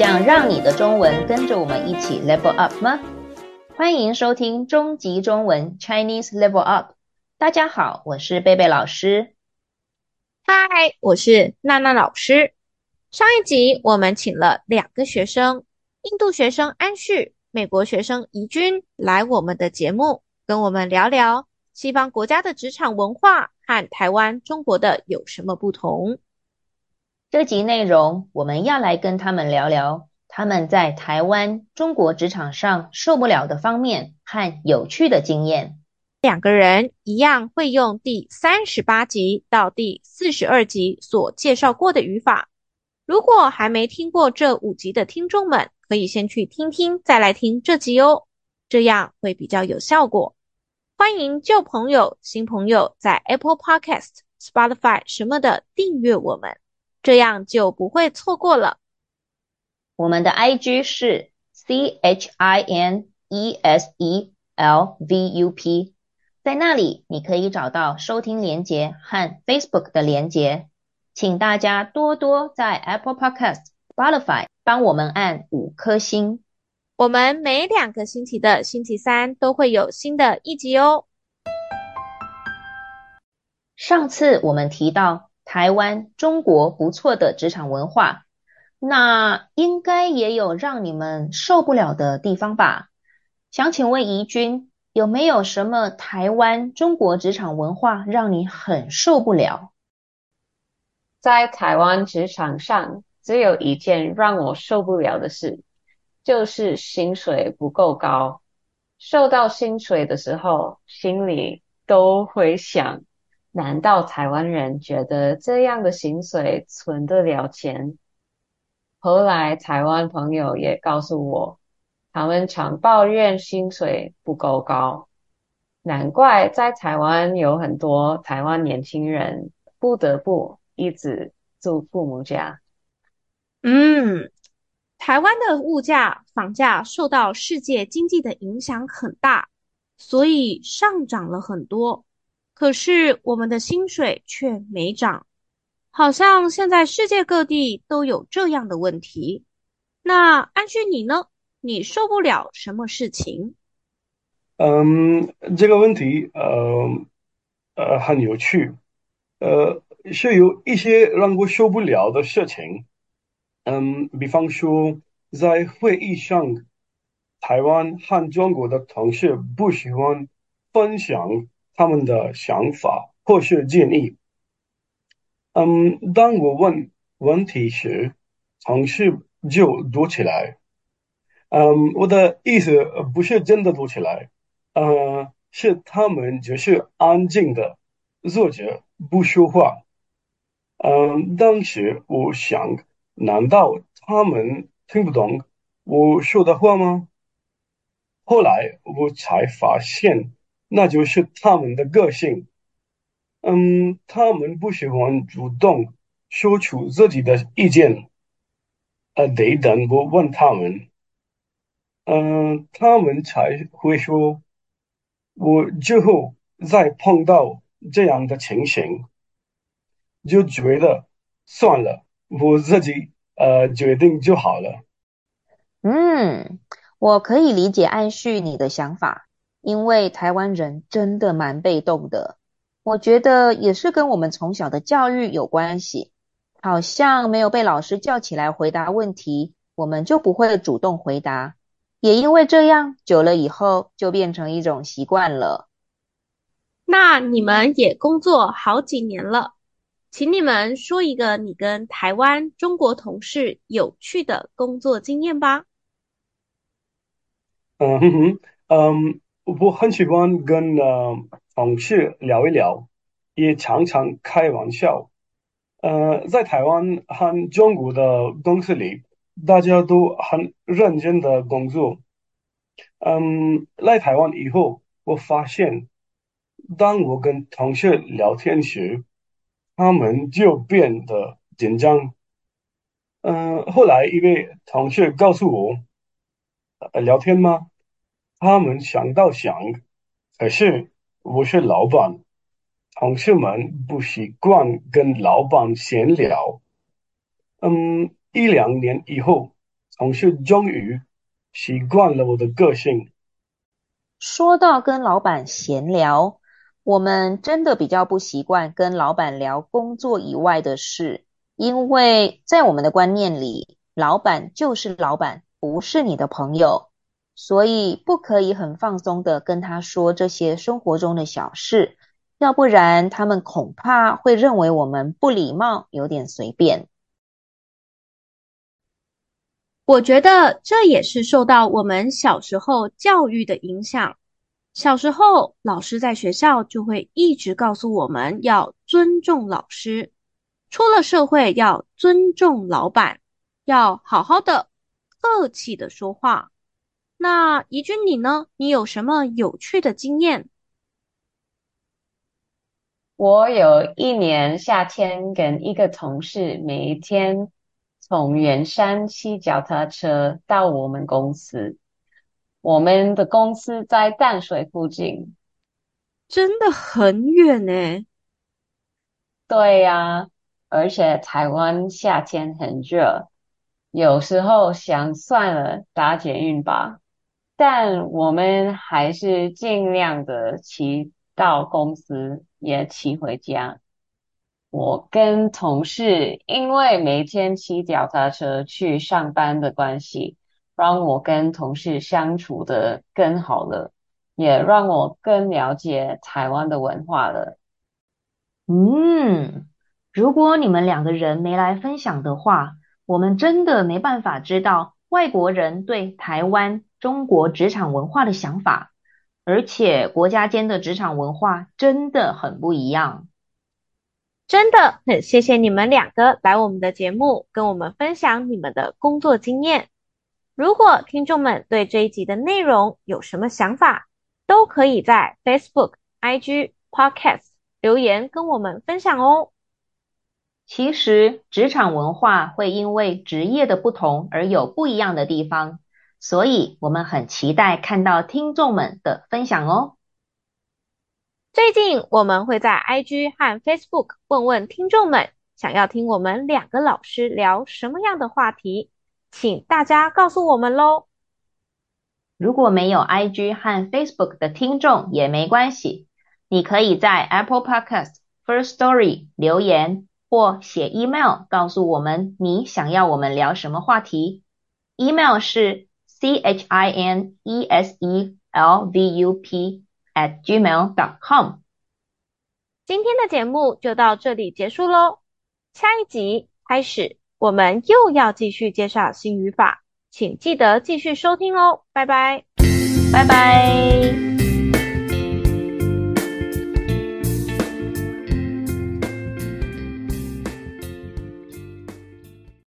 想让你的中文跟着我们一起 level up 吗？欢迎收听中级中文 Chinese Level Up。大家好，我是贝贝老师。嗨，我是娜娜老师。上一集我们请了两个学生，印度学生安旭、美国学生怡君来我们的节目，跟我们聊聊西方国家的职场文化和台湾、中国的有什么不同。这集内容我们要来跟他们聊聊他们在台湾、中国职场上受不了的方面和有趣的经验。两个人一样会用第三十八集到第四十二集所介绍过的语法。如果还没听过这五集的听众们，可以先去听听，再来听这集哦，这样会比较有效果。欢迎旧朋友、新朋友在 Apple Podcast、Spotify 什么的订阅我们，这样就不会错过了。我们的 IG 是 C H I N E S E L V U P。在那里，你可以找到收听连接和 Facebook 的连接。请大家多多在 Apple Podcast、Spotify 帮我们按五颗星。我们每两个星期的星期三都会有新的一集哦。上次我们提到台湾、中国不错的职场文化，那应该也有让你们受不了的地方吧？想请问怡君。有没有什么台湾、中国职场文化让你很受不了？在台湾职场上，只有一件让我受不了的事，就是薪水不够高。收到薪水的时候，心里都会想：难道台湾人觉得这样的薪水存得了钱？后来台湾朋友也告诉我。他们常抱怨薪水不够高，难怪在台湾有很多台湾年轻人不得不一直住父母家。嗯，台湾的物价、房价受到世界经济的影响很大，所以上涨了很多。可是我们的薪水却没涨，好像现在世界各地都有这样的问题。那安旭你呢？你受不了什么事情？嗯，这个问题呃呃很有趣，呃是有一些让我受不了的事情。嗯，比方说在会议上，台湾和中国的同事不喜欢分享他们的想法或是建议。嗯，当我问问题时，同事就读起来。嗯，我的意思不是真的读起来，呃，是他们只是安静的坐着不说话。嗯，当时我想，难道他们听不懂我说的话吗？后来我才发现，那就是他们的个性。嗯，他们不喜欢主动说出自己的意见，呃，得等我问他们。嗯，他们才会说。我之后再碰到这样的情形，就觉得算了，我自己呃决定就好了。嗯，我可以理解安旭你的想法，因为台湾人真的蛮被动的。我觉得也是跟我们从小的教育有关系，好像没有被老师叫起来回答问题，我们就不会主动回答。也因为这样，久了以后就变成一种习惯了。那你们也工作好几年了，请你们说一个你跟台湾、中国同事有趣的工作经验吧。嗯哼哼，嗯，我很喜欢跟呃同事聊一聊，也常常开玩笑。呃，在台湾和中国的公司里。大家都很认真的工作。嗯，来台湾以后，我发现，当我跟同事聊天时，他们就变得紧张。嗯，后来一位同事告诉我，呃，聊天吗？他们想到想，可是我是老板，同事们不习惯跟老板闲聊。嗯。一两年以后，同事终于习惯了我的个性。说到跟老板闲聊，我们真的比较不习惯跟老板聊工作以外的事，因为在我们的观念里，老板就是老板，不是你的朋友，所以不可以很放松的跟他说这些生活中的小事，要不然他们恐怕会认为我们不礼貌，有点随便。我觉得这也是受到我们小时候教育的影响。小时候，老师在学校就会一直告诉我们要尊重老师，出了社会要尊重老板，要好好的、客气的说话。那怡君你呢？你有什么有趣的经验？我有一年夏天跟一个同事每一天。从圆山骑脚踏车到我们公司，我们的公司在淡水附近，真的很远呢。对呀，而且台湾夏天很热，有时候想算了，搭捷运吧，但我们还是尽量的骑到公司，也骑回家。我跟同事因为每天骑脚踏车去上班的关系，让我跟同事相处得更好了，也让我更了解台湾的文化了。嗯，如果你们两个人没来分享的话，我们真的没办法知道外国人对台湾、中国职场文化的想法，而且国家间的职场文化真的很不一样。真的很谢谢你们两个来我们的节目，跟我们分享你们的工作经验。如果听众们对这一集的内容有什么想法，都可以在 Facebook、IG、Podcast 留言跟我们分享哦。其实职场文化会因为职业的不同而有不一样的地方，所以我们很期待看到听众们的分享哦。最近我们会在 IG 和 Facebook 问问听众们，想要听我们两个老师聊什么样的话题，请大家告诉我们喽。如果没有 IG 和 Facebook 的听众也没关系，你可以在 Apple Podcast First Story 留言或写 email 告诉我们你想要我们聊什么话题。email 是 c h i n e s e l v u p at gmail dot com。今天的节目就到这里结束喽，下一集开始，我们又要继续介绍新语法，请记得继续收听哦，拜拜，拜拜。